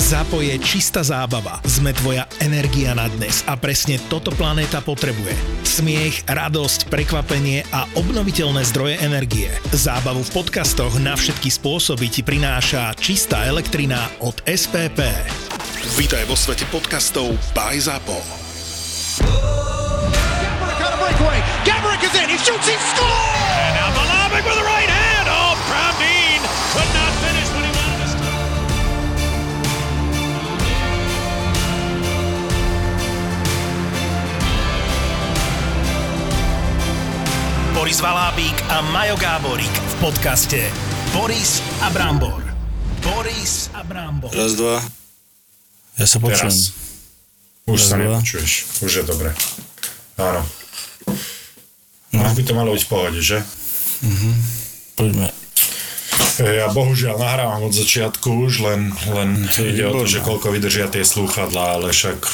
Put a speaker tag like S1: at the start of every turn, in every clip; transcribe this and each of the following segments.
S1: Zapo je čistá zábava. Sme tvoja energia na dnes a presne toto planéta potrebuje. Smiech, radosť, prekvapenie a obnoviteľné zdroje energie. Zábavu v podcastoch na všetky spôsoby ti prináša čistá elektrina od SPP. Vítaj vo svete podcastov by Zapo. Gabrick is in, he shoots, he scores! And now Malavik with the right hand. Boris Valábík a Majo Gáborík v podcaste Boris a Brambor. Boris a Brambor.
S2: Raz, dva. Ja sa počujem. Teraz.
S3: Už Raz, sa dva. nepočuješ. Už je dobre. Áno. No. Už by to malo byť v pohode, že?
S2: Mhm. Poďme.
S3: Ja bohužiaľ nahrávam od začiatku už, len, len ide o to, že koľko vydržia tie slúchadlá, ale však...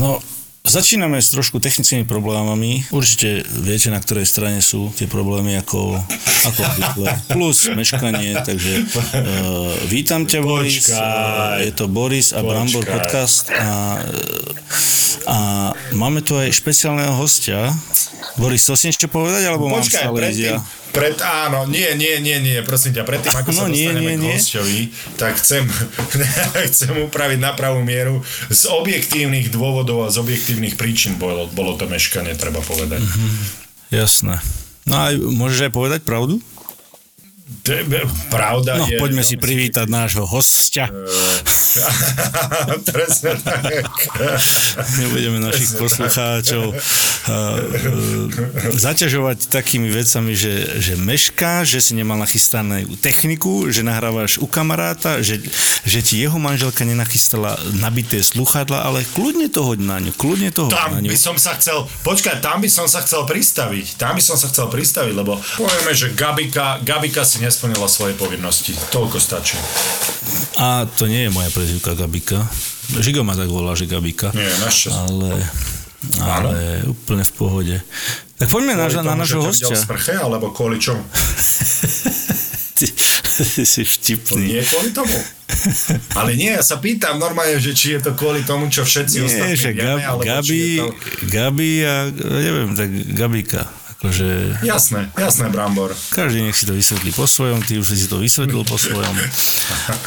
S2: No, Začíname s trošku technickými problémami. Určite viete, na ktorej strane sú tie problémy ako, ako obvykle. Plus meškanie, takže uh, vítam ťa Boris. Je to Boris a Počkaj. Brambor podcast a, a máme tu aj špeciálneho hostia. Boris, to si ešte povedať, alebo Počkaj, mám stále predtým,
S3: pred, áno, nie, nie, nie, nie, prosím ťa, predtým ako no, sa nie, dostaneme nie, k hostovi, tak chcem, chcem upraviť na pravú mieru. Z objektívnych dôvodov a z objektívnych príčin bolo, bolo to meškanie, treba povedať. Mm-hmm.
S2: Jasné. No a môžeš aj povedať pravdu?
S3: Pravda
S2: no,
S3: je...
S2: poďme si privítať nášho hostia.
S3: Presne tak.
S2: Nebudeme našich poslucháčov zaťažovať takými vecami, že, že mešká, že si nemal nachystanú techniku, že nahrávaš u kamaráta, že, že ti jeho manželka nenachystala nabité sluchadla, ale kľudne to hoď na ňu, kľudne to
S3: tam
S2: na ňu.
S3: by som sa chcel, počkaj, tam by som sa chcel pristaviť, tam by som sa chcel pristaviť, lebo povieme, že Gabika, Gabika si nesplnila svoje povinnosti. Toľko stačí.
S2: A to nie je moja prezivka Gabika. Žigo ma tak volá, že Gabika.
S3: Nie, našťastie.
S2: Ale, ale úplne v pohode. Tak poďme na, na nášho hostia.
S3: Kvôli sprche, alebo kvôli čomu?
S2: ty, ty si vtipný.
S3: To nie je kvôli tomu. Ale nie, ja sa pýtam normálne, že či je to kvôli tomu, čo všetci nie, ostatní že vieme,
S2: Gab, Gabi, to... Gabi a neviem, tak Gabika. Akože...
S3: Jasné, jasné, Brambor.
S2: Každý nech si to vysvetlí po svojom, ty už si to vysvetlil po svojom.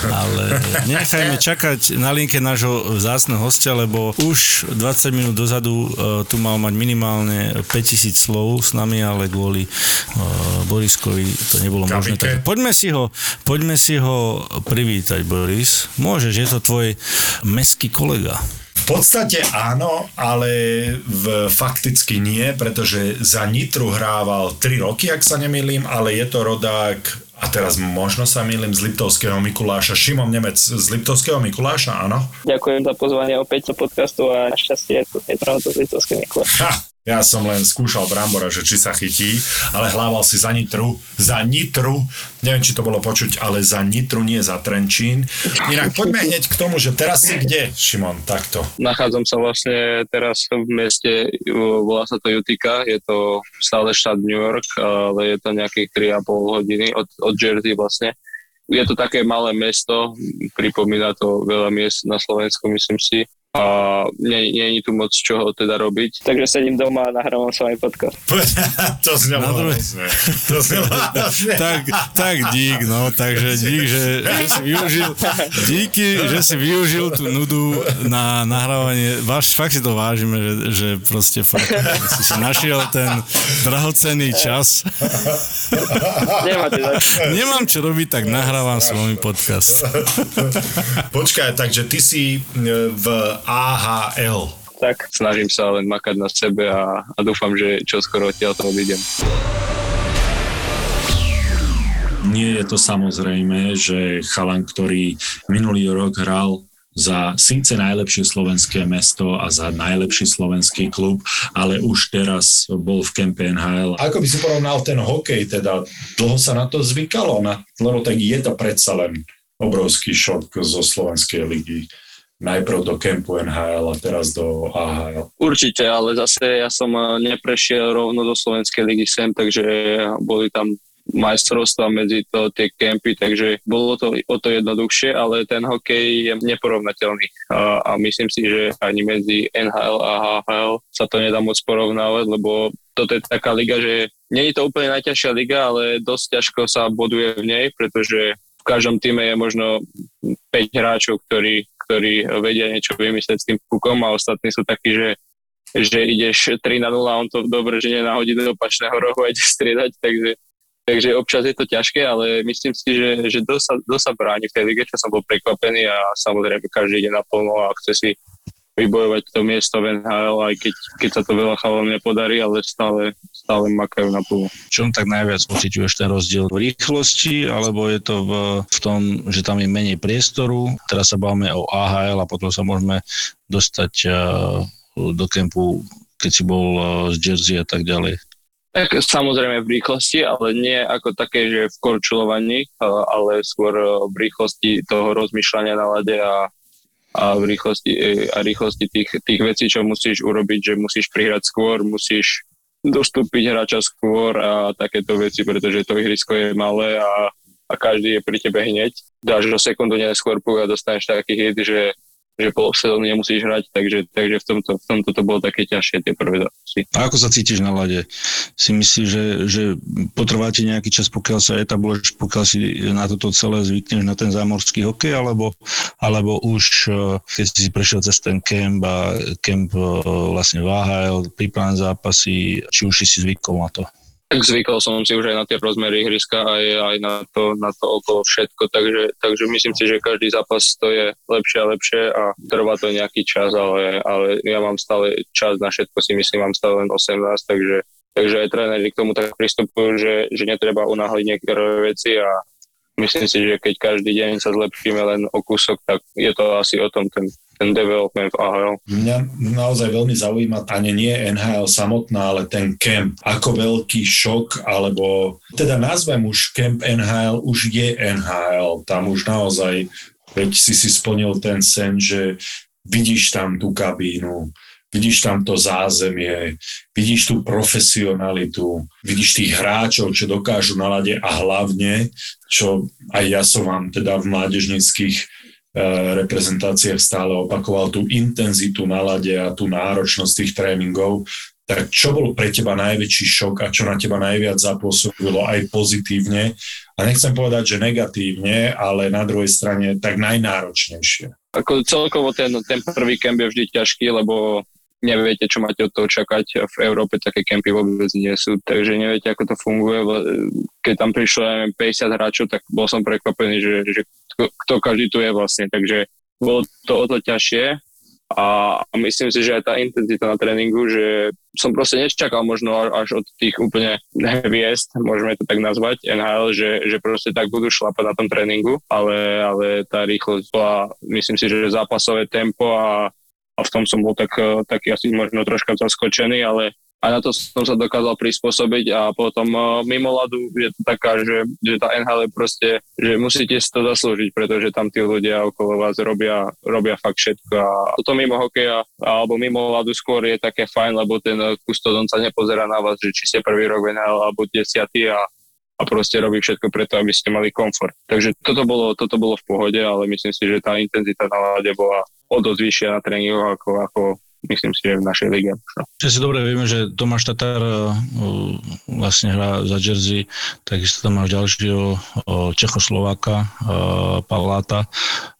S2: Ale nechajme čakať na linke nášho vzácneho hostia, lebo už 20 minút dozadu uh, tu mal mať minimálne 5000 slov s nami, ale kvôli uh, Boriskovi to nebolo možné. Tak poďme si ho, poďme si ho privítať, Boris. Môžeš, je to tvoj meský kolega.
S3: Podstate áno, ale v, fakticky nie, pretože za Nitru hrával 3 roky, ak sa nemýlim, ale je to rodák a teraz možno sa milím z Liptovského Mikuláša. Šimon Nemec z Liptovského Mikuláša, áno?
S4: Ďakujem za pozvanie opäť do podcastu a šťastie je to z Liptovského Mikuláša.
S3: Ja som len skúšal Brambora, že či sa chytí, ale hlával si za Nitru, za Nitru, neviem, či to bolo počuť, ale za Nitru, nie za Trenčín. Inak poďme hneď k tomu, že teraz si kde, Šimon, takto?
S4: Nachádzam sa vlastne teraz v meste, volá sa to Utica, je to stále štát New York, ale je to nejakých 3,5 hodiny od, od Jersey vlastne. Je to také malé mesto, pripomína to veľa miest na Slovensku, myslím si a nie, nie je tu moc čoho teda robiť. Takže sedím doma a nahrávam s vami podcast.
S3: to znelo druhé... To znelo
S2: tak, tak dík, no, takže dík, že, že si využil, díky, že si využil tú nudu na nahrávanie, váš, fakt si to vážime, že, že proste fakt si si našiel ten drahocenný čas. Nemám čo robiť, tak nahrávam s vami podcast.
S3: Počkaj, takže ty si e, v AHL.
S4: Tak, snažím sa len makať na sebe a, a dúfam, že čo skoro odtiaľ to odídem.
S3: Nie je to samozrejme, že chalan, ktorý minulý rok hral za síce najlepšie slovenské mesto a za najlepší slovenský klub, ale už teraz bol v kempe NHL. Ako by si porovnal ten hokej, teda dlho sa na to zvykalo, na, lebo tak je to predsa len obrovský šok zo slovenskej ligy najprv do kempu NHL a teraz do AHL.
S4: Určite, ale zase ja som eh, neprešiel rovno do Slovenskej ligy sem, takže boli tam majstrovstva medzi to, tie kempy, takže bolo to o to jednoduchšie, ale ten hokej je neporovnateľný a, a myslím si, že ani medzi NHL a HHL sa to nedá moc porovnávať, lebo toto je taká liga, že nie je to úplne najťažšia liga, ale dosť ťažko sa boduje v nej, pretože v každom týme je možno 5 hráčov, ktorí, ktorí vedia niečo vymyslieť s tým pukom a ostatní sú takí, že že ideš 3 na 0 a on to dobre, že nenahodí do opačného rohu a ide striedať, takže Takže občas je to ťažké, ale myslím si, že, že dosť sa, bráni v tej lige, čo som bol prekvapený a samozrejme každý ide naplno a chce si vybojovať to miesto v NHL, aj keď, keď sa to veľa chalom nepodarí, ale stále, stále makajú na plno.
S2: Čom tak najviac pociťuješ ten rozdiel? V rýchlosti, alebo je to v, v tom, že tam je menej priestoru? Teraz sa bavíme o AHL a potom sa môžeme dostať uh, do kempu, keď si bol uh, z Jersey a tak ďalej.
S4: Tak samozrejme v rýchlosti, ale nie ako také, že v korčulovaní, ale skôr v rýchlosti toho rozmýšľania na lade a, a v rýchlosti, e, a rýchlosti tých, tých vecí, čo musíš urobiť, že musíš prihrať skôr, musíš dostúpiť hráča skôr a takéto veci, pretože to ihrisko je malé a, a každý je pri tebe hneď. Dáš do sekundu neskôr a dostaneš taký hit, že že pol sezóny nemusíš hrať, takže, takže v, tomto, v tomto to bolo také ťažšie tie prvé zápasy.
S2: A ako sa cítiš na lade? Si myslíš, že, že potrvá ti nejaký čas, pokiaľ sa etabluješ, pokiaľ si na toto celé zvykneš na ten zámorský hokej, alebo, alebo už eh, keď si prešiel cez ten kemp a kemp eh, vlastne váhal, prípravné zápasy, či už si zvykol na to?
S4: Tak zvykol som si už aj na tie rozmery ihriska, aj, aj na, to, na to okolo všetko, takže, takže myslím si, že každý zápas to je lepšie a lepšie a trvá to nejaký čas, ale, ale ja mám stále čas na všetko, si myslím, mám stále len 18, takže, takže aj tréneri k tomu tak pristupujú, že, že netreba unáhliť niektoré veci a myslím si, že keď každý deň sa zlepšíme len o kúsok, tak je to asi o tom ten ten development v AHL.
S3: Mňa naozaj veľmi zaujíma ani nie NHL samotná, ale ten camp. Ako veľký šok, alebo teda nazvem už camp NHL, už je NHL. Tam už naozaj, veď si si splnil ten sen, že vidíš tam tú kabínu, vidíš tam to zázemie, vidíš tú profesionalitu, vidíš tých hráčov, čo dokážu na lade a hlavne, čo aj ja som vám teda v mládežnických E, reprezentáciách stále opakoval tú intenzitu na lade a tú náročnosť tých tréningov, tak čo bol pre teba najväčší šok a čo na teba najviac zapôsobilo aj pozitívne? A nechcem povedať, že negatívne, ale na druhej strane tak najnáročnejšie.
S4: Ako celkovo ten, ten prvý kemp je vždy ťažký, lebo neviete, čo máte od toho čakať. V Európe také kempy vôbec nie sú, takže neviete, ako to funguje. Keď tam prišlo 50 hráčov, tak bol som prekvapený, že, že kto každý tu je vlastne, takže bolo to o to ťažšie a myslím si, že aj tá intenzita na tréningu, že som proste nečakal možno až od tých úplne hviezd, môžeme to tak nazvať, NHL, že, že proste tak budú šlapať na tom tréningu, ale, ale tá rýchlosť bola, myslím si, že zápasové tempo a, a v tom som bol tak, taký asi možno troška zaskočený, ale a na to som sa dokázal prispôsobiť a potom uh, mimo ľadu je to taká, že, že tá NHL je proste, že musíte si to zaslúžiť, pretože tam tí ľudia okolo vás robia, robia fakt všetko a toto mimo hokeja alebo mimo ľadu skôr je také fajn, lebo ten kustodon sa nepozerá na vás, že či ste prvý rok v NHL alebo desiatý a a proste robí všetko preto, aby ste mali komfort. Takže toto bolo, toto bolo v pohode, ale myslím si, že tá intenzita na lade bola o dosť vyššia na tréningoch ako, ako myslím si, že v našej lige.
S2: Že si dobre vieme, že Tomáš Tatar uh, vlastne hrá za Jersey, takisto tam máš ďalšieho uh, Čechoslováka, uh, Pavláta.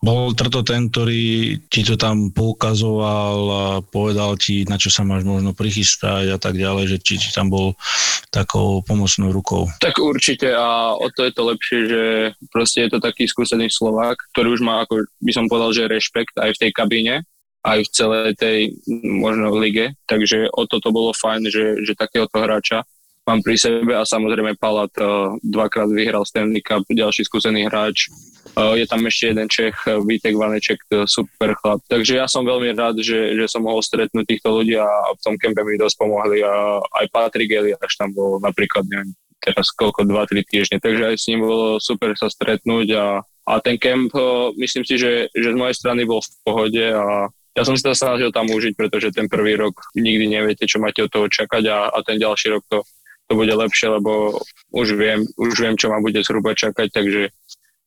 S2: Bol to ten, ktorý ti to tam poukazoval a povedal ti, na čo sa máš možno prichystať a tak ďalej, že či ti tam bol takou pomocnou rukou.
S4: Tak určite a o to je to lepšie, že proste je to taký skúsený Slovák, ktorý už má, ako by som povedal, že rešpekt aj v tej kabíne, aj v celej tej možno lige, takže o toto bolo fajn, že, že takéhoto hráča mám pri sebe a samozrejme Palat uh, dvakrát vyhral Stanley Cup, ďalší skúsený hráč. Uh, je tam ešte jeden Čech, Vítek Vaneček, super chlap. Takže ja som veľmi rád, že, že som mohol stretnúť týchto ľudí a v tom kempe mi dosť pomohli a aj Patrik až tam bol napríklad, neviem, teraz koľko, 2-3 týždne. Takže aj s ním bolo super sa stretnúť a, a ten kemp, myslím si, že, že z mojej strany bol v pohode a ja som si to snažil tam užiť, pretože ten prvý rok nikdy neviete, čo máte od toho čakať a, a ten ďalší rok to, to bude lepšie, lebo už viem, už viem, čo ma bude zhruba čakať, takže,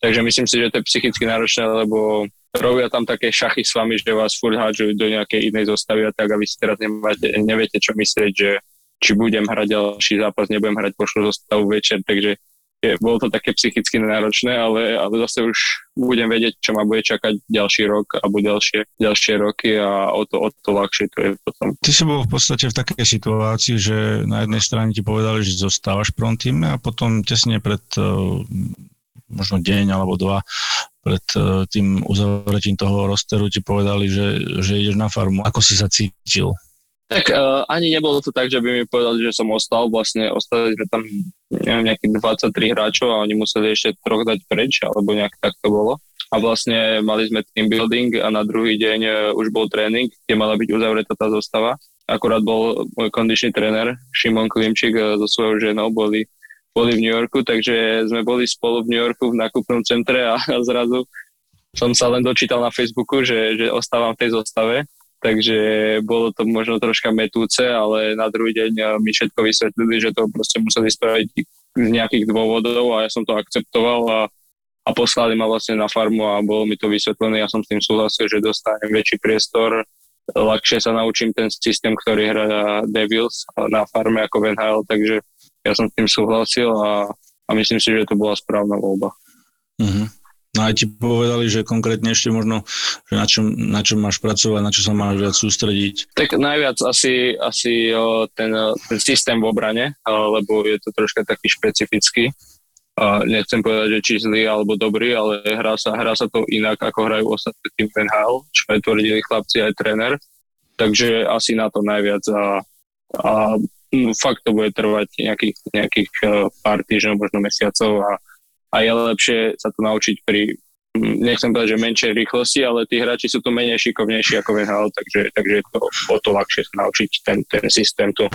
S4: takže myslím si, že to je psychicky náročné, lebo robia tam také šachy s vami, že vás furt hádžujú do nejakej inej zostavy a tak a vy si teraz nemáte, neviete, čo myslieť, že či budem hrať ďalší zápas, nebudem hrať pošlu zostavu večer, takže je, bolo to také psychicky náročné, ale, ale zase už budem vedieť, čo ma bude čakať ďalší rok alebo ďalšie, ďalšie roky a o to, o to ľahšie to je potom.
S2: Ty si bol v podstate v takej situácii, že na jednej strane ti povedali, že zostávaš týme a potom tesne pred uh, možno deň alebo dva pred uh, tým uzavretím toho rosteru ti povedali, že, že ideš na farmu. Ako si sa cítil?
S4: Tak uh, ani nebolo to tak, že by mi povedali, že som ostal. Vlastne ostali sme tam neviem, nejakých 23 hráčov a oni museli ešte troch dať preč, alebo nejak tak to bolo. A vlastne mali sme team building a na druhý deň uh, už bol tréning, kde mala byť uzavretá tá zostava. Akurát bol môj kondičný tréner Šimon Klimčík uh, so svojou ženou, boli, boli v New Yorku, takže sme boli spolu v New Yorku v nákupnom centre a, a zrazu som sa len dočítal na Facebooku, že, že ostávam v tej zostave takže bolo to možno troška metúce, ale na druhý deň eh, mi všetko vysvetlili, že to proste museli spraviť z nejakých dôvodov a ja som to akceptoval a, a poslali ma vlastne na farmu a bolo mi to vysvetlené, ja som s tým súhlasil, že dostanem väčší priestor, ľahšie sa naučím ten systém, ktorý hrá Devils na farme ako Van Hale, takže ja som s tým súhlasil a, a myslím si, že to bola správna voľba.
S2: Mm-hmm. No aj ti povedali, že konkrétne ešte možno, že na čom, na čom máš pracovať, na čo sa máš viac sústrediť?
S4: Tak najviac asi, asi ten, ten systém v obrane, lebo je to troška taký špecifický. Nechcem povedať, že či zlý alebo dobrý, ale hrá sa, hrá sa to inak, ako hrajú ostatní tým NHL, čo aj tvrdili chlapci aj tréner. Takže asi na to najviac a, a no, fakt to bude trvať nejakých, nejakých pár týždňov, možno mesiacov a a je lepšie sa to naučiť pri nechcem povedať, že menšej rýchlosti, ale tí hráči sú tu menej šikovnejší ako VHL, takže, takže je to o to ľahšie sa naučiť ten, ten systém tu.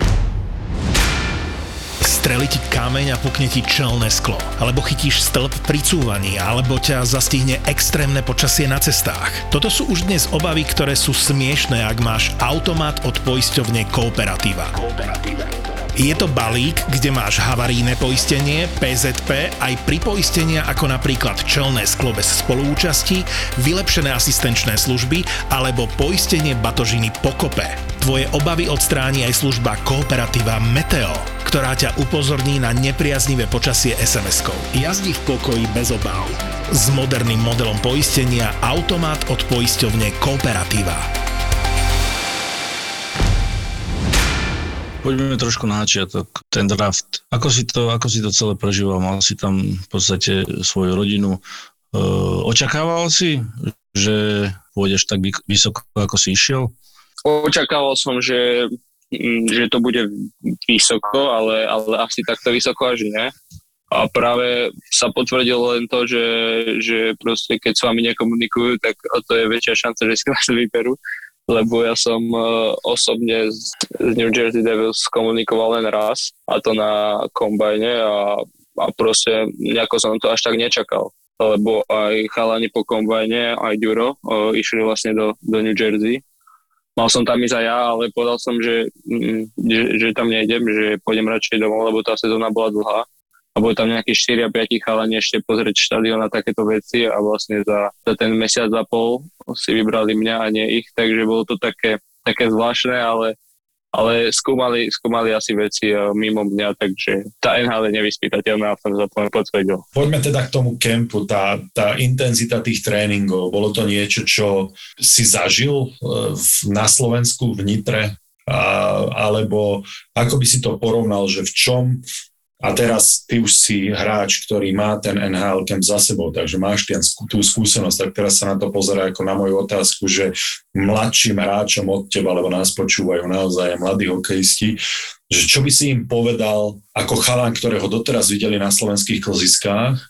S1: Streli ti kameň a pukne ti čelné sklo, alebo chytíš stĺp pri cúvaní, alebo ťa zastihne extrémne počasie na cestách. Toto sú už dnes obavy, ktoré sú smiešné, ak máš automat od poisťovne Kooperativa. Kooperativa. Je to balík, kde máš havaríne poistenie, PZP, aj pripoistenia ako napríklad čelné sklo bez spoluúčasti, vylepšené asistenčné služby alebo poistenie batožiny pokope. Tvoje obavy odstráni aj služba kooperatíva Meteo, ktorá ťa upozorní na nepriaznivé počasie SMS-kou. Jazdi v pokoji bez obáv. S moderným modelom poistenia Automat od poisťovne Kooperatíva.
S2: Poďme trošku na začiatok, ten draft. Ako si to, ako si to celé prežíval? Mal si tam v podstate svoju rodinu. E, očakával si, že pôjdeš tak vysoko, ako si išiel?
S4: Očakával som, že, mm, že to bude vysoko, ale, ale asi takto vysoko až nie. A práve sa potvrdilo len to, že, že proste keď s vami nekomunikujú, tak to je väčšia šanca, že si vás vyberú lebo ja som uh, osobne z, New Jersey Devils komunikoval len raz a to na kombajne a, a proste nejako som to až tak nečakal lebo aj chalani po kombajne, aj Duro uh, išli vlastne do, do New Jersey. Mal som tam ísť aj ja, ale povedal som, že, mm, že, že tam nejdem, že pôjdem radšej domov, lebo tá sezóna bola dlhá a boli tam nejakí 4 a 5 chalani ešte pozrieť štadión a takéto veci a vlastne za, za ten mesiac a pol si vybrali mňa a nie ich, takže bolo to také, také zvláštne, ale ale skúmali, skúmali asi veci uh, mimo mňa, takže tá NHL je nevyspytateľná a som za to potvrdil.
S3: Poďme teda k tomu kempu, tá, tá intenzita tých tréningov, bolo to niečo, čo si zažil uh, na Slovensku v Nitre, a, alebo ako by si to porovnal, že v čom a teraz ty už si hráč, ktorý má ten NHL camp za sebou, takže máš ten, tú skúsenosť, tak teraz sa na to pozera ako na moju otázku, že mladším hráčom od teba, lebo nás počúvajú naozaj mladí hokejisti, že čo by si im povedal ako chalan, ktorého doteraz videli na slovenských kloziskách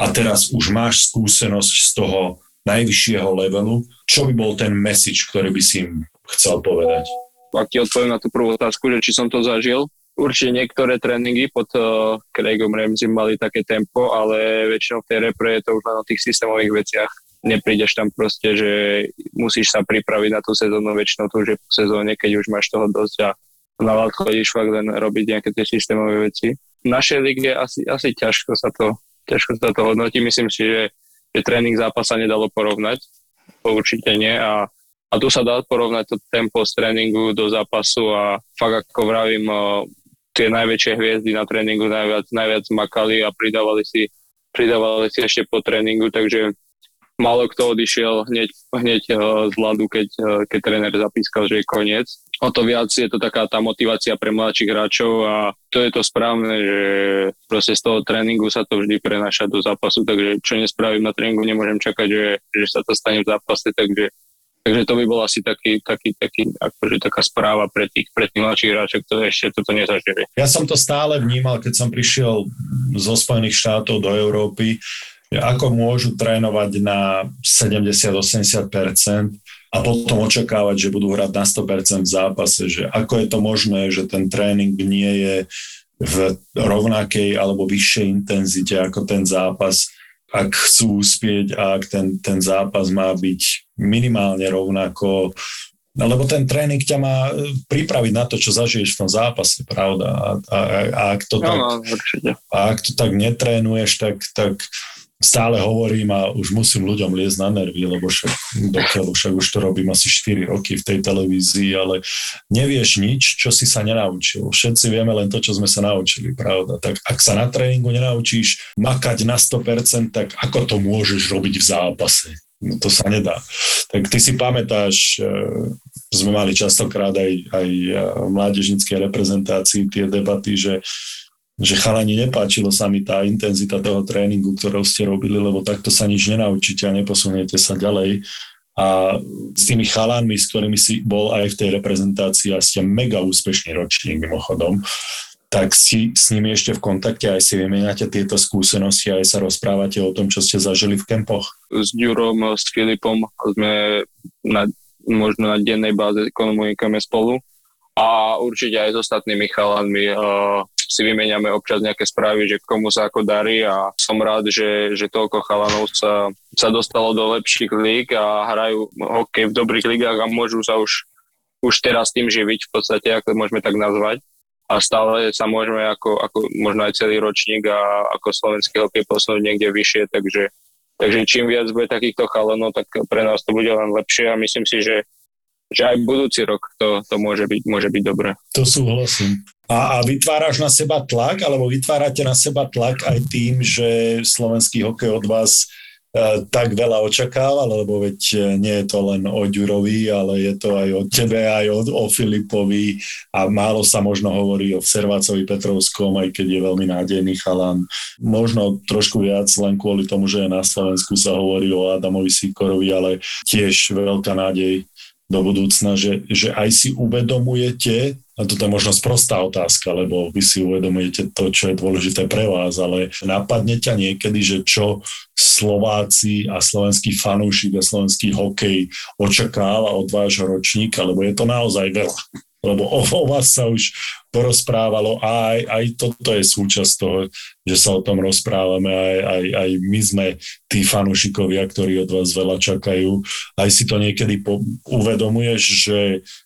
S3: a teraz už máš skúsenosť z toho najvyššieho levelu, čo by bol ten message, ktorý by si im chcel povedať?
S4: Ak ti odpoviem na tú prvú otázku, že či som to zažil, určite niektoré tréningy pod uh, Craigom Ramsey mali také tempo, ale väčšinou v tej repre je to už len o tých systémových veciach. Neprídeš tam proste, že musíš sa pripraviť na tú sezónu, väčšinou to už je po sezóne, keď už máš toho dosť a, na ľad chodíš fakt len robiť nejaké tie systémové veci. V našej lige asi, asi ťažko sa to ťažko sa to hodnotí. Myslím si, že, že tréning zápasa nedalo porovnať. To určite nie. A, a tu sa dá porovnať to tempo z tréningu do zápasu a fakt ako vravím, tie najväčšie hviezdy na tréningu najviac, najviac makali a pridávali si, pridávali si ešte po tréningu, takže málo kto odišiel hneď, hneď eh, z ľadu, keď, eh, keď tréner zapískal, že je koniec. O to viac je to taká tá motivácia pre mladších hráčov a to je to správne, že proste z toho tréningu sa to vždy prenáša do zápasu, takže čo nespravím na tréningu, nemôžem čakať, že, že sa to stane v zápase, takže Takže to by bol asi taký, taký, taký, akože taká správa pre tých, pre tých mladších hráčov, ktorí ešte toto nezažili.
S3: Ja som to stále vnímal, keď som prišiel zo Spojených štátov do Európy, ako môžu trénovať na 70-80% a potom očakávať, že budú hrať na 100% v zápase, že ako je to možné, že ten tréning nie je v rovnakej alebo vyššej intenzite ako ten zápas, ak chcú uspieť a ak ten, ten zápas má byť minimálne rovnako lebo ten tréning ťa má pripraviť na to, čo zažiješ v tom zápase, pravda? A, a, a, ak, to no, tak, no, a ak to tak netrénuješ, tak, tak stále hovorím a už musím ľuďom liesť na nervy, lebo však dokiaľ však už to robím asi 4 roky v tej televízii, ale nevieš nič, čo si sa nenaučil. Všetci vieme len to, čo sme sa naučili, pravda. Tak ak sa na tréningu nenaučíš makať na 100%, tak ako to môžeš robiť v zápase? No to sa nedá. Tak ty si pamätáš, e, sme mali častokrát aj, aj e, v mládežnickej reprezentácii tie debaty, že že chalani nepáčilo sa mi tá intenzita toho tréningu, ktorého ste robili, lebo takto sa nič nenaučíte a neposuniete sa ďalej. A s tými chalanmi, s ktorými si bol aj v tej reprezentácii a ste mega úspešný ročník mimochodom, tak si s nimi ešte v kontakte, aj si vymieňate tieto skúsenosti, aj sa rozprávate o tom, čo ste zažili v kempoch.
S4: S Ďurom, s Filipom sme na, možno na dennej báze komunikujeme spolu a určite aj s ostatnými chalanmi. Uh, si vymeniame občas nejaké správy, že komu sa ako darí a som rád, že, že toľko chalanov sa, sa dostalo do lepších líg a hrajú hokej v dobrých ligách a môžu sa už, už teraz tým živiť v podstate, ako môžeme tak nazvať. A stále sa môžeme ako, ako možno aj celý ročník a ako slovenský hokej posunúť niekde vyššie, takže, takže čím viac bude takýchto chalanov, tak pre nás to bude len lepšie a myslím si, že že aj budúci rok to, to môže, byť, môže byť dobré.
S3: To súhlasím. A, a vytváraš na seba tlak, alebo vytvárate na seba tlak aj tým, že slovenský hokej od vás tak veľa očakáva, lebo veď e, nie je to len o Ďurovi, ale je to aj o tebe, aj o, o Filipovi a málo sa možno hovorí o Servácovi Petrovskom, aj keď je veľmi nádejný chalan. Možno trošku viac len kvôli tomu, že na Slovensku sa hovorí o Adamovi Sikorovi, ale tiež veľká nádej do budúcna, že, že aj si uvedomujete, a toto je možno sprostá otázka, lebo vy si uvedomujete to, čo je dôležité pre vás, ale napadne ťa niekedy, že čo Slováci a slovenský fanúšik a slovenský hokej očakáva od vášho ročníka, lebo je to naozaj veľa lebo o, o vás sa už porozprávalo a aj, aj toto je súčasť toho, že sa o tom rozprávame, aj, aj, aj my sme tí fanúšikovia, ktorí od vás veľa čakajú. Aj si to niekedy po, uvedomuješ, že,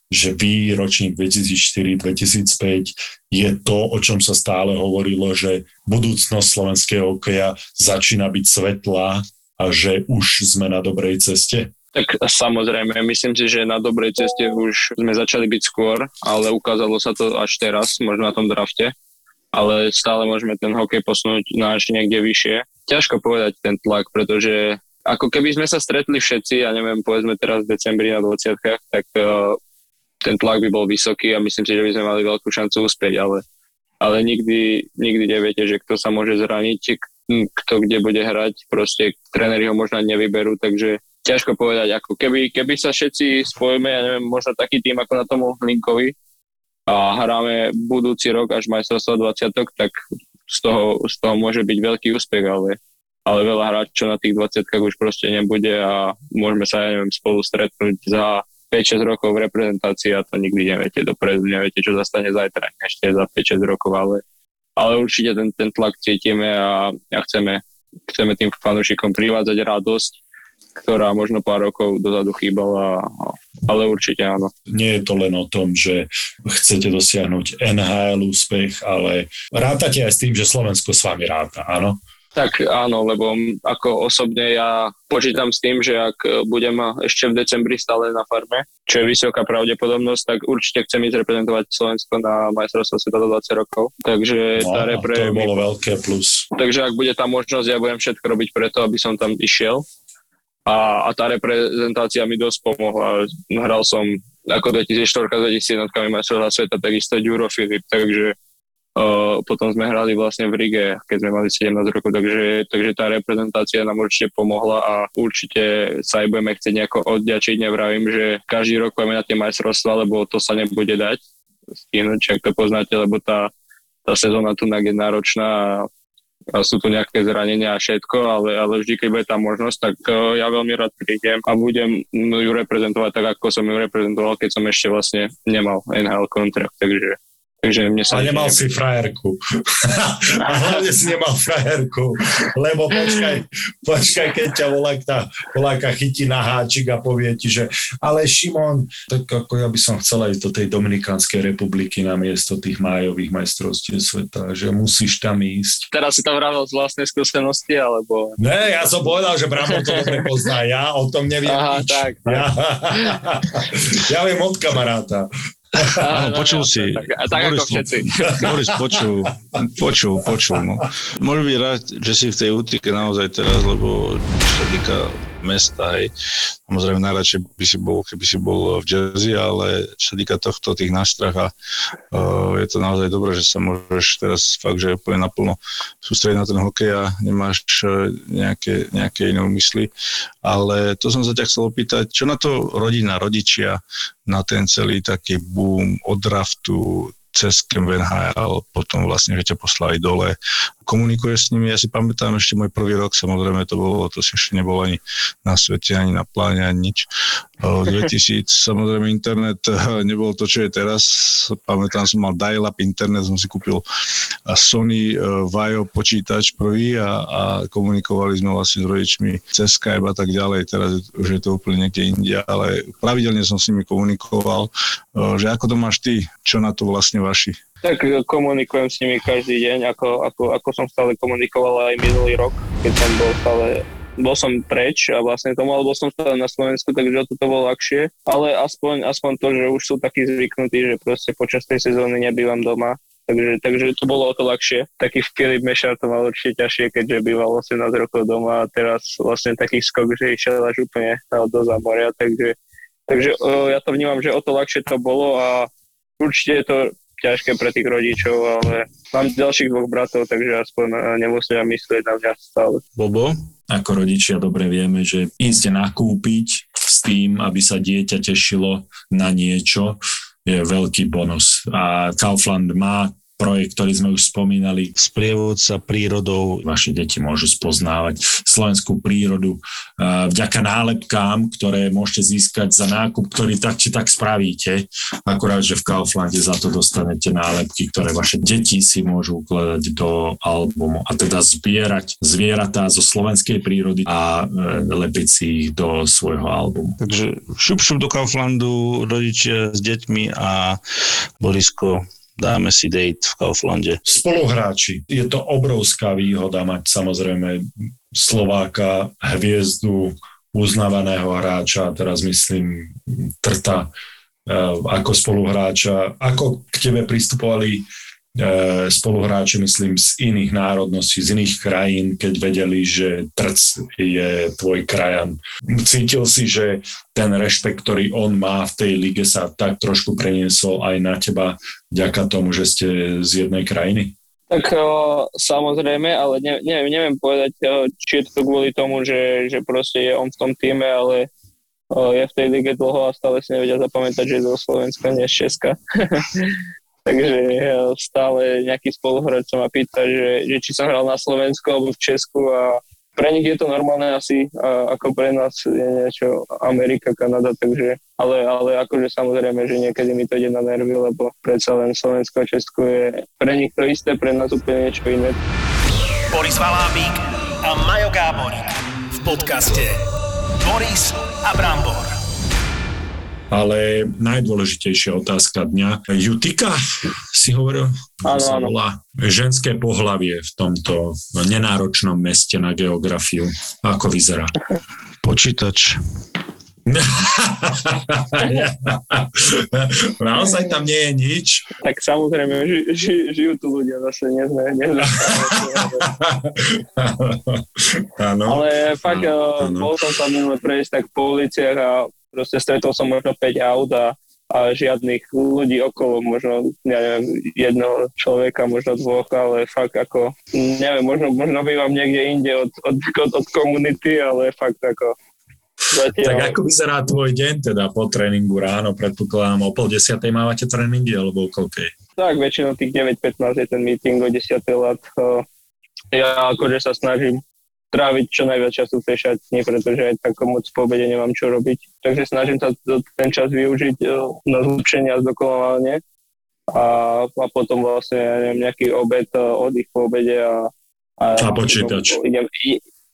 S3: že vy, ročník 2004-2005, je to, o čom sa stále hovorilo, že budúcnosť slovenského hokeja začína byť svetlá a že už sme na dobrej ceste?
S4: Tak samozrejme, myslím si, že na dobrej ceste už sme začali byť skôr, ale ukázalo sa to až teraz, možno na tom drafte. Ale stále môžeme ten hokej posunúť na až niekde vyššie. Ťažko povedať ten tlak, pretože ako keby sme sa stretli všetci, ja neviem, povedzme teraz v decembri na 20 tak uh, ten tlak by bol vysoký a myslím si, že by sme mali veľkú šancu uspieť, ale, ale nikdy, nikdy neviete, že kto sa môže zraniť, kto kde bude hrať, proste tréneri ho možno nevyberú, takže ťažko povedať, ako keby, keby sa všetci spojíme, ja neviem, možno taký tým ako na tomu Linkovi a hráme budúci rok až majstrovstvo 20, tak z toho, z toho môže byť veľký úspech, ale, ale veľa hráčov na tých 20 už proste nebude a môžeme sa, ja neviem, spolu stretnúť za 5-6 rokov v reprezentácii a to nikdy neviete dopredu, neviete, čo zastane zajtra, ešte za 5-6 rokov, ale, ale určite ten, ten tlak cítime a, a chceme, chceme tým fanúšikom privádzať radosť ktorá možno pár rokov dozadu chýbala ale určite áno.
S3: Nie je to len o tom, že chcete dosiahnuť NHL úspech, ale rátate aj s tým, že Slovensko s vami ráta, áno?
S4: Tak áno, lebo ako osobne ja počítam s tým, že ak budem ešte v decembri stále na farme, čo je vysoká pravdepodobnosť, tak určite chcem ísť reprezentovať Slovensko na majstrovstvo sveta do 20 rokov. Takže
S3: no,
S4: tá repre...
S3: To bolo veľké plus.
S4: Takže ak bude tá možnosť, ja budem všetko robiť preto, aby som tam išiel. A, a tá reprezentácia mi dosť pomohla. Hral som ako 2004-2001 majstrovstva sveta, takisto Eurofilip, takže Uh, potom sme hrali vlastne v Rige, keď sme mali 17 rokov, takže, takže tá reprezentácia nám určite pomohla a určite sa aj budeme chcieť nejako odďačiť. Nevravím, že každý rok pojeme na tie majstrovstvá, lebo to sa nebude dať stihnúť, ak to poznáte, lebo tá, tá sezóna tu je náročná a sú tu nejaké zranenia a všetko, ale, ale vždy, keď bude tá možnosť, tak uh, ja veľmi rád prídem a budem ju reprezentovať tak, ako som ju reprezentoval, keď som ešte vlastne nemal NHL kontrakt, takže Takže mne sa
S3: a nemal si frajerku. a hlavne si nemal frajerku, lebo počkaj, počkaj, keď ťa voláka, voláka chytí na háčik a povie ti, že ale Šimon, tak ako ja by som chcel aj do tej Dominikánskej republiky na miesto tých májových majstrovstiev sveta, že musíš tam ísť.
S4: Teraz si tam vravel z vlastnej skúsenosti, alebo...
S3: Ne, ja som povedal, že Bramor to dobre pozná, ja o tom neviem
S4: Aha,
S3: nič.
S4: Tak, tak.
S3: Ja, ja viem od kamaráta.
S2: Áno, počul si.
S4: Tak, tak Boris, ako všetci.
S2: Boris počul, počul, počul. No. Môžem byť rád, že si v tej útike naozaj teraz, lebo čo sa týka mesta, hej. Samozrejme najradšej by si bol, keby si bol v Jersey, ale čo týka tohto, tých nástrach a uh, je to naozaj dobré, že sa môžeš teraz fakt, že úplne naplno sústrediť na ten hokej a nemáš uh, nejaké, nejaké iné úmysly. Ale to som sa ťa chcel opýtať, čo na to rodina, rodičia, na ten celý taký boom od draftu, cez Camp NHL, potom vlastne, že ťa poslali dole. Komunikuješ s nimi, ja si pamätám ešte môj prvý rok, samozrejme to bolo, to si ešte nebolo ani na svete, ani na pláne, ani nič. V 2000 samozrejme internet nebol to, čo je teraz. Pamätám, som mal dial-up internet, som si kúpil Sony Vaio počítač prvý a, a komunikovali sme vlastne s rodičmi cez Skype a tak ďalej. Teraz už je to úplne niekde India, ale pravidelne som s nimi komunikoval, že ako to máš ty, čo na to vlastne vaši?
S4: Tak e, komunikujem s nimi každý deň, ako, ako, ako som stále komunikoval aj minulý rok, keď som bol stále bol som preč a vlastne tomu, alebo som stále na Slovensku, takže to bolo ľahšie, ale aspoň, aspoň to, že už sú takí zvyknutí, že proste počas tej sezóny nebývam doma, Takže, takže to bolo o to ľahšie. Taký Filip Mešar to mal určite ťažšie, keďže býval 18 rokov doma a teraz vlastne taký skok, že išiel až úplne do zamoria, takže, takže o, ja to vnímam, že o to ľahšie to bolo a určite je to ťažké pre tých rodičov, ale mám ďalších dvoch bratov, takže aspoň e, nemusia myslieť na mňa stále.
S2: Bobo?
S5: Ako rodičia dobre vieme, že ísť nakúpiť s tým, aby sa dieťa tešilo na niečo, je veľký bonus. A Kaufland má projekt, ktorý sme už spomínali.
S2: Sprievodca prírodou.
S5: Vaše deti môžu spoznávať slovenskú prírodu vďaka nálepkám, ktoré môžete získať za nákup, ktorý tak či tak spravíte. Akurát, že v Kauflande za to dostanete nálepky, ktoré vaše deti si môžu ukladať do albumu a teda zbierať zvieratá zo slovenskej prírody a e, lepiť si ich do svojho albumu.
S2: Takže šup, šup do Kauflandu, rodičia s deťmi a Borisko dáme si date v Kauflande.
S3: Spoluhráči. Je to obrovská výhoda mať samozrejme Slováka, hviezdu, uznávaného hráča, teraz myslím Trta, eh, ako spoluhráča. Ako k tebe pristupovali spoluhráči, myslím, z iných národností, z iných krajín, keď vedeli, že Trc je tvoj krajan. Cítil si, že ten rešpekt, ktorý on má v tej lige sa tak trošku preniesol aj na teba vďaka tomu, že ste z jednej krajiny?
S4: Tak o, samozrejme, ale ne, neviem, neviem povedať, o, či je to kvôli tomu, že, že proste je on v tom týme, ale je v tej lige dlho a stále si nevedia zapamätať, že je zo Slovenska, nie z Česka. Takže stále nejaký spoluhráč sa ma pýta, že, že či som hral na Slovensku alebo v Česku a pre nich je to normálne asi, a ako pre nás je niečo Amerika, Kanada, takže, ale, ale akože samozrejme, že niekedy mi to ide na nervy, lebo predsa len Slovensko a Česko je pre nich to isté, pre nás úplne niečo iné.
S1: Boris Valábík a Majo Gáborík v podcaste Boris a Brambor.
S3: Ale najdôležitejšia otázka dňa. Jutika si hovoril?
S4: Áno,
S3: sa
S4: áno.
S3: volá ženské pohlavie v tomto nenáročnom meste na geografiu. Ako vyzerá?
S2: Počítač.
S3: Naozaj tam nie je nič.
S4: Tak samozrejme, ži, ži, žijú tu ľudia zase, nie sme, nie sme
S3: Áno.
S4: Ale fakt, uh,
S3: áno.
S4: bol som sa minule prejsť tak po uliciach a proste stretol som možno 5 aut a, a žiadnych ľudí okolo, možno, ja neviem, jednoho človeka, možno dvoch, ale fakt ako, neviem, možno, možno bývam niekde inde od, od, od, od komunity, ale fakt ako zatiaľ...
S3: Tak ako vyzerá tvoj deň teda po tréningu ráno? Predpokladám, o pol desiatej mávate tréningy alebo o koľkej?
S4: Tak, väčšinou tých 9-15 je ten meeting o 10 lat. Ja akože sa snažím tráviť čo najviac času v tej šatni, pretože aj tak moc po obede nemám čo robiť. Takže snažím sa ten čas využiť uh, na zlepšenie a zdokonalovanie. A, a potom vlastne ja neviem, nejaký obed, uh, oddych po obede a, a,
S3: A počítač.
S4: Idem,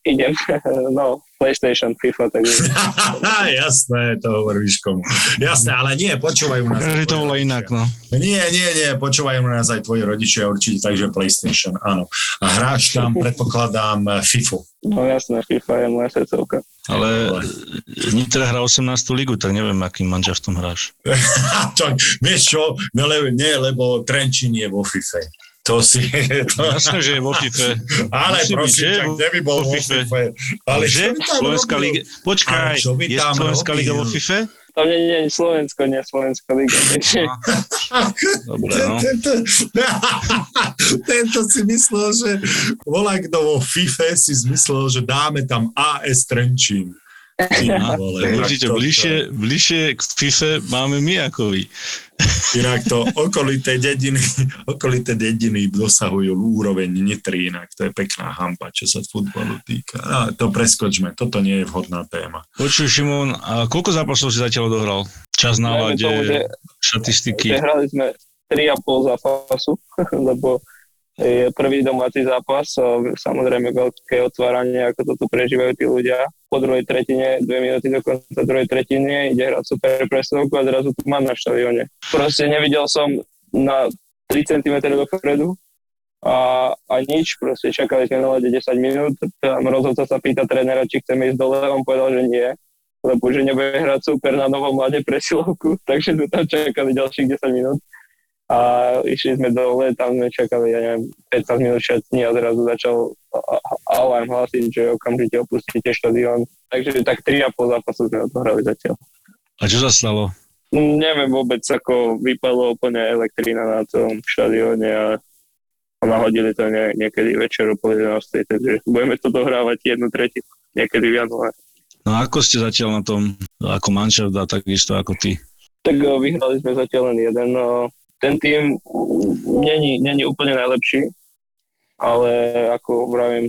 S4: idem, no, PlayStation, FIFA, takže
S3: Jasné, to hovoríš komu. Jasné, ale nie, počúvajú nás.
S2: Každý to volá inak, no.
S3: Nie, nie, nie, počúvajú nás aj tvoji rodičia určite, takže PlayStation, áno. A hráš tam, predpokladám, FIFU.
S4: no jasné, FIFA je moja srdcovka.
S2: Ale Nitra hrá 18. ligu, tak neviem, akým manžaftvom hráš.
S3: to, vieš čo, no, le, nie, lebo Trenčín je vo FIFA. To si... To,
S2: Jasné, že je vo FIFA.
S3: ale
S2: Musí byť,
S3: prosím,
S2: že?
S3: ťa, kde by bol
S2: Vo FIFA.
S3: FIFA? Ale
S2: že?
S3: čo by tam
S2: Slovenská liga... Počkaj,
S3: Ale čo by
S2: je Slovenská liga vo? FIFA?
S4: Tam nie, nie, Slovensko, nie Slovenská liga.
S2: Dobre, no.
S3: Tento, tento si myslel, že volá kto vo FIFA si zmyslel, že dáme tam AS Trenčín. Vole, inak
S2: určite bližšie, bližšie k FIFA máme my ako vy.
S3: Inak to okolité dediny, okolité dediny dosahujú úroveň Nitry, inak to je pekná hampa, čo sa futbalu týka. No, to preskočme, toto nie je vhodná téma.
S2: Počuj, Šimon, a koľko zápasov si zatiaľ odohral? Čas na lade, štatistiky.
S4: že hrali sme 3,5 zápasu, lebo je prvý domáci zápas, samozrejme veľké otváranie, ako to tu prežívajú tí ľudia. Po druhej tretine, dve minúty do konca druhej tretiny, ide hrať super presovku a zrazu tu mám na štadióne. Proste nevidel som na 3 cm dopredu a, a nič, proste čakali sme na lade 10 minút, tam rozhodca sa pýta trénera, či chceme ísť dole, on povedal, že nie, lebo že nebude hrať super na novom lade presilovku, takže sme tam čakali ďalších 10 minút a išli sme dole, tam sme čakali, ja neviem, 15 minút šatní a zrazu začal alarm hlásiť, že okamžite opustíte štadión. Takže tak 3,5 zápasu sme odohrali zatiaľ.
S2: A čo sa stalo?
S4: Neviem vôbec, ako vypadlo úplne elektrina na tom štadióne a nahodili to nie, niekedy večer o pol 11, takže budeme to dohrávať jednu tretinu, niekedy v januári.
S2: No a ako ste zatiaľ na tom, ako manšaft a takisto ako ty?
S4: Tak eh, vyhrali sme zatiaľ len jeden. eh, Ten tým není, není úplne najlepší, ale ako vravím,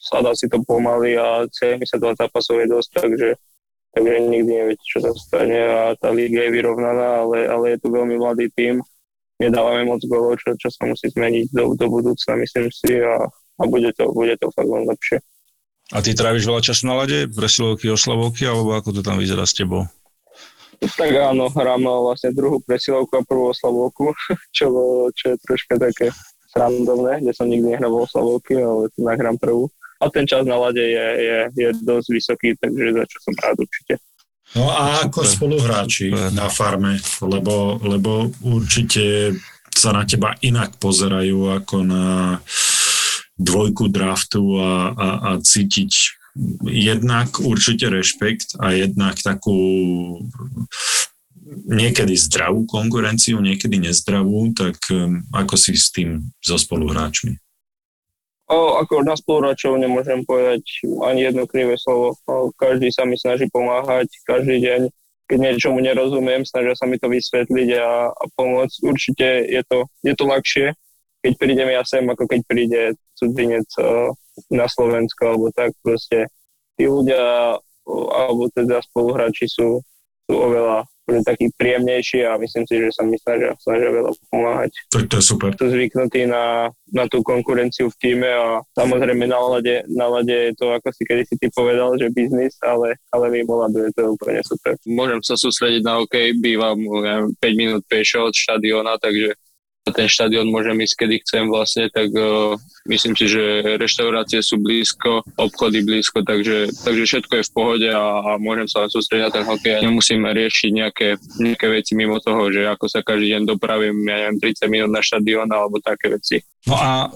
S4: sadá si to pomaly a 72 zápasov je dosť, takže, takže nikdy neviete, čo sa stane a tá liga je vyrovnaná, ale, ale je tu veľmi mladý tým. Nedávame moc golov, čo, čo sa musí zmeniť do, do budúcna, myslím si, a, a bude, to, bude to fakt len lepšie.
S2: A ty tráviš veľa času na lade? Presilovky, oslavovky, alebo ako to tam vyzerá s tebou?
S4: Tak áno, hrám vlastne druhú presilovku a prvú oslavovku, čo, čo je troška také srandovné, kde som nikdy nehral oslavovky, ale tu nahrám prvú. A ten čas na lade je, je, je dosť vysoký, takže za čo som rád určite.
S3: No a ako
S2: Super.
S3: spoluhráči
S2: Super.
S3: na farme, lebo, lebo určite sa na teba inak pozerajú ako na dvojku draftu a, a, a cítiť jednak určite rešpekt a jednak takú niekedy zdravú konkurenciu, niekedy nezdravú, tak ako si s tým so spoluhráčmi?
S4: O, ako na spoluhráčov nemôžem povedať ani jedno krivé slovo. O, každý sa mi snaží pomáhať, každý deň, keď niečomu nerozumiem, snažia sa mi to vysvetliť a, a pomôcť. Určite je to, je to ľahšie, keď prídem ja sem, ako keď príde cudzinec na Slovensko, alebo tak proste. Tí ľudia, alebo teda spoluhráči sú, sú oveľa, taký príjemnejší a myslím si, že sa mi snažia, snažia veľa pomáhať.
S3: To, to je super.
S4: To zvyknutý na, na tú konkurenciu v týme a samozrejme na lade, na lade je to, ako si kedy si ty povedal, že biznis, ale, ale mimo ladu je to úplne super. Môžem sa sústrediť na OK, bývam ja, 5 minút pešo od štadiona, takže ten štadión môžem ísť kedy chcem vlastne, tak uh, myslím si, že reštaurácie sú blízko, obchody blízko, takže, takže všetko je v pohode a, a môžem sa len sústrediť na ten hokej nemusím riešiť nejaké, nejaké veci mimo toho, že ako sa každý deň dopravím, ja neviem, 30 minút na štadión alebo také veci.
S2: No a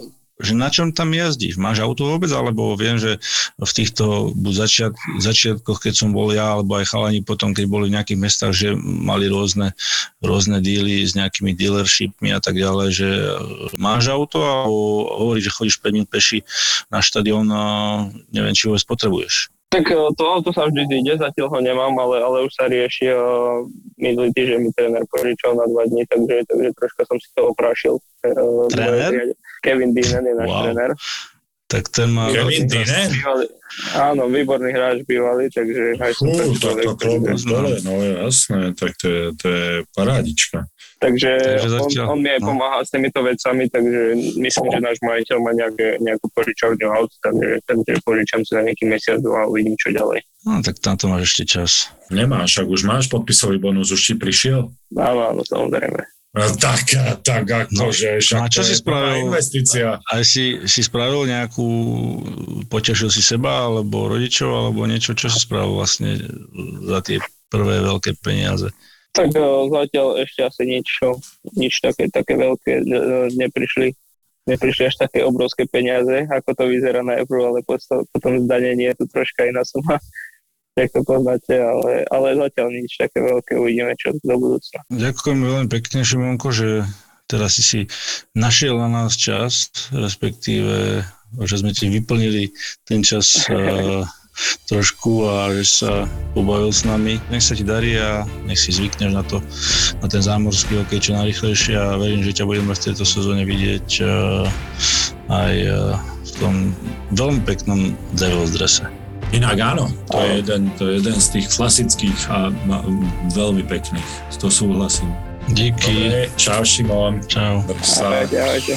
S2: že na čom tam jazdíš? Máš auto vôbec? Alebo viem, že v týchto začiat, začiatkoch, keď som bol ja, alebo aj chalani potom, keď boli v nejakých mestách, že mali rôzne, rôzne díly s nejakými dealershipmi a tak ďalej, že máš auto alebo hovoríš, že chodíš 5 minút peši na štadión a neviem, či vôbec potrebuješ.
S4: Tak e, to auto sa vždy ide, zatiaľ ho nemám, ale, ale už sa rieši. E, minulý týždeň mi tréner požičal na dva dní, takže, takže troška som si to oprašil.
S2: E, tréner?
S4: Kevin Deanen je náš wow. tréner.
S2: Tak ten má...
S3: Kevin Deanen?
S4: Áno, výborný hráč bývalý, takže aj
S3: Fú, tak to klobúk dole, no jasné, tak to je, to je parádička.
S4: Takže, takže zatiaľ, on, on mi aj no. pomáha s týmito vecami, takže myslím, že náš majiteľ má nejaké, nejakú požičovňu aut, takže, takže požičam sa na nejaký mesiac a uvidím, čo ďalej.
S2: No tak tam to máš ešte čas.
S3: Nemáš, ak už máš podpisový bonus, už ti prišiel?
S4: Áno, áno, samozrejme.
S3: No, tak, tak ako, no,
S2: no a čo si spravil?
S3: Investícia.
S2: Aj si, si spravil nejakú, potešil si seba, alebo rodičov, alebo niečo, čo si spravil vlastne za tie prvé veľké peniaze?
S4: Tak e, zatiaľ ešte asi nič, nič také, také veľké e, neprišli. Neprišli až také obrovské peniaze, ako to vyzerá na najprv, ale potom, zdanenie je tu troška iná suma jak to poznáte, ale, ale zatiaľ nič také veľké, uvidíme čo do budúcna.
S2: Ďakujem veľmi pekne, Šimonko, že teraz si si našiel na nás čas, respektíve, že sme ti vyplnili ten čas trošku a že sa pobavil s nami. Nech sa ti darí a nech si zvykneš na to, na ten zámorský hokej čo najrychlejšie a verím, že ťa budeme v tejto sezóne vidieť uh, aj uh, v tom veľmi peknom Devils drese.
S3: Inak áno, to je, jeden, to je jeden z tých klasických a veľmi pekných. To súhlasím.
S2: Díky.
S3: Dobre, čau Šimon.
S2: Čau.
S4: Ahojte,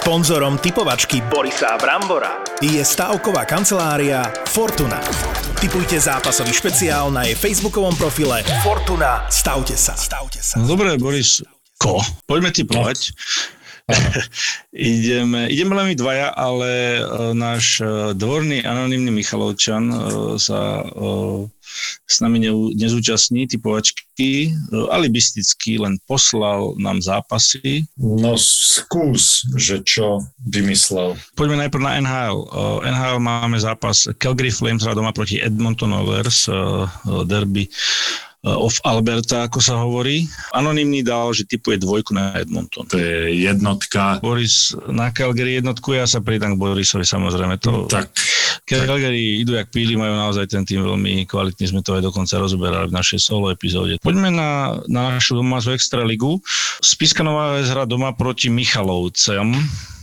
S1: Sponzorom typovačky Borisa Brambora je stavková kancelária Fortuna. Typujte zápasový špeciál na jej facebookovom profile Fortuna. Stavte sa. Stavte sa.
S2: No dobre, Boris, ko? Poďme typovať. ideme, ideme len my dvaja, ale uh, náš uh, dvorný anonimný Michalovčan uh, sa uh, s nami ne, nezúčastní typovačky. Alibisticky len poslal nám zápasy.
S3: No skús, že čo vymyslel.
S2: Poďme najprv na NHL. NHL máme zápas Calgary Flames doma proti Edmonton Oilers, derby Eh, of Alberta, ako sa hovorí. Anonymný dal, že typuje dvojku na Edmonton.
S3: To je jednotka.
S2: Boris na Calgary jednotku, ja sa pridám k Borisovi samozrejme. To,
S3: tak.
S2: Calgary idú jak píli, majú naozaj ten tým veľmi kvalitný, sme to aj dokonca rozoberali v našej solo epizóde. Poďme na, na našu domácu extraligu. Spiska Nová hra doma proti Michalovcem.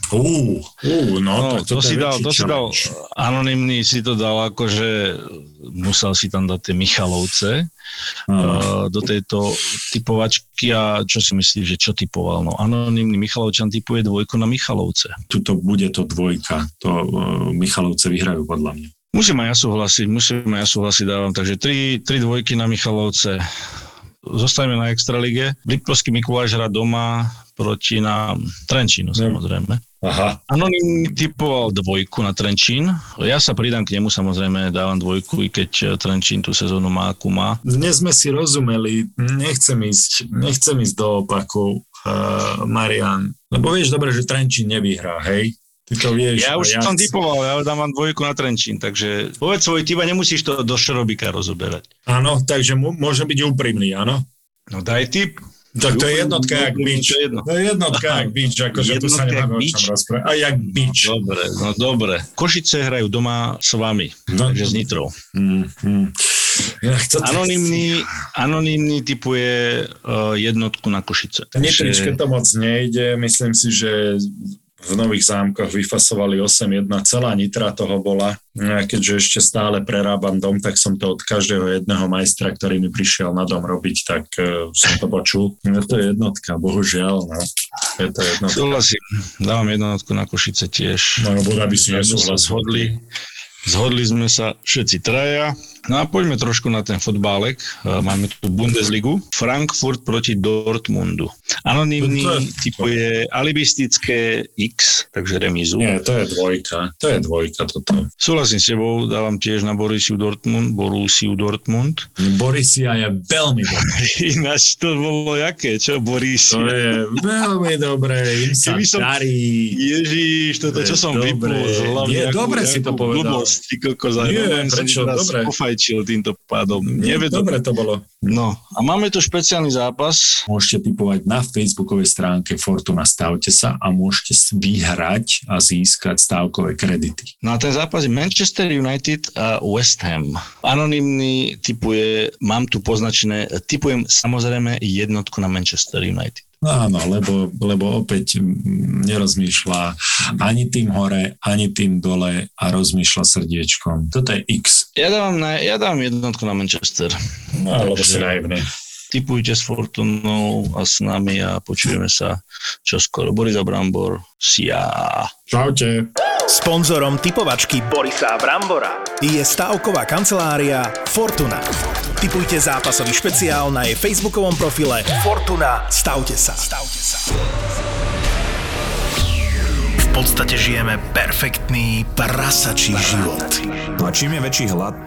S3: Uh, uh, no, no
S2: tak to, si dal, to si dal, anonymný si to dal, akože musel si tam dať tie Michalovce uh, do tejto typovačky a čo si myslíš, že čo typoval? No, anonymný Michalovčan typuje dvojku na Michalovce.
S3: Tuto bude to dvojka, to uh, Michalovce vyhrajú podľa mňa.
S2: Musím aj ja súhlasiť, musím aj ja súhlasiť, dávam. Takže tri, tri dvojky na Michalovce. Zostaneme na Extralige. Liptovský Mikuláš hrá doma proti nám Trenčínu, samozrejme.
S3: Aha.
S2: Anonym typoval dvojku na Trenčín. Ja sa pridám k nemu, samozrejme dávam dvojku, i keď eh, Trenčín tú sezónu má, ako má.
S3: Dnes sme si rozumeli, nechcem ísť, nechcem ísť do opakov. uh, Marian? Lebo vieš dobre, že Trenčín nevyhrá, hej? Ty to vieš.
S2: Ja už
S3: a
S2: som typoval, ja dávam dvojku na Trenčín, takže povedz svoj typ a nemusíš to do Šerobika rozoberať.
S3: Áno, takže mu, môže byť úprimný, áno?
S2: No daj typ.
S3: Tak to je jednotka jak bič.
S2: to je jedno.
S3: To je jednotka jak bič, akože tu sa nemáme o čom rozprávať. A jak bič.
S2: Dobre, no dobre. Košice hrajú doma s vami,
S3: No,
S2: takže s Nitrou.
S3: Mm, mm. Ja, chcem
S2: Anonymný, anonymný typuje uh, jednotku na Košice.
S3: Nitričke to moc nejde, myslím si, že v Nových zámkoch vyfasovali 8-1, celá Nitra toho bola. Ja keďže ešte stále prerábam dom, tak som to od každého jedného majstra, ktorý mi prišiel na dom robiť, tak uh, som to počul. Je to jednotka, bohužiaľ. No. Je to jednotka.
S2: Súhlasím, dávam jednotku na Košice tiež.
S3: No, bude, aby si nesúhlasil.
S2: zhodli. Zhodli sme sa všetci traja. No a poďme trošku na ten fotbálek. E, Máme tu Bundesligu. Frankfurt proti Dortmundu. Anonymný
S3: To je-
S2: typuje alibistické X, takže remízu.
S3: Nie, to je dvojka. To je dvojka toto.
S2: Súhlasím s tebou, dávam tiež na Borussiu Dortmund, Borussiu Dortmund.
S3: Borisia je veľmi dobrý.
S2: Ináč to bolo jaké, čo
S3: To
S2: Borussia?
S3: je veľmi dobré, im sa
S2: Keby som-
S3: darí.
S2: Ježiš, toto čo som
S3: Dobre.
S2: vypol z hlavy.
S3: Nie, dobre si to povedal.
S2: Blbosť, ty kokos,
S3: Nie, prečo?
S2: teraz Pofajčil týmto pádom. Nevedom.
S3: dobre to bolo.
S2: No a máme tu špeciálny zápas.
S3: Môžete typovať na facebookovej stránke Fortuna Stavte sa a môžete vyhrať a získať stávkové kredity.
S2: No a ten zápas je Manchester United a West Ham. Anonymný typuje, mám tu poznačené, typujem samozrejme jednotku na Manchester United.
S3: No Áno, lebo, lebo opäť nerozmýšľa ani tým hore, ani tým dole a rozmýšľa srdiečkom. Toto je X.
S2: Ja dávam, na, ja dávam jednotku na Manchester.
S3: No, lebo si naivný.
S2: Typujte s Fortunou a s nami a počujeme sa čoskoro. Boris Abrambor, sia.
S3: Čaute.
S1: Sponzorom typovačky Borisa Brambora je stavková kancelária Fortuna. Typujte zápasový špeciál na jej facebookovom profile Fortuna. Stavte sa. Stavte sa. V podstate žijeme perfektný prasačí život.
S6: A čím je väčší hlad,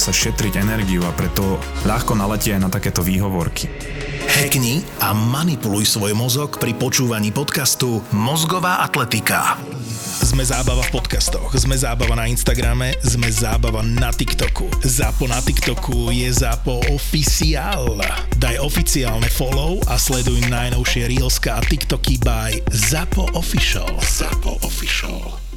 S6: sa šetriť energiu a preto ľahko naletí aj na takéto výhovorky.
S1: Hackni a manipuluj svoj mozog pri počúvaní podcastu Mozgová atletika. Sme zábava v podcastoch, sme zábava na Instagrame, sme zábava na TikToku. Zápo na TikToku je Zápo oficiál. Daj oficiálne follow a sleduj najnovšie Reelska a TikToky by Zapo Official. Zapo Official.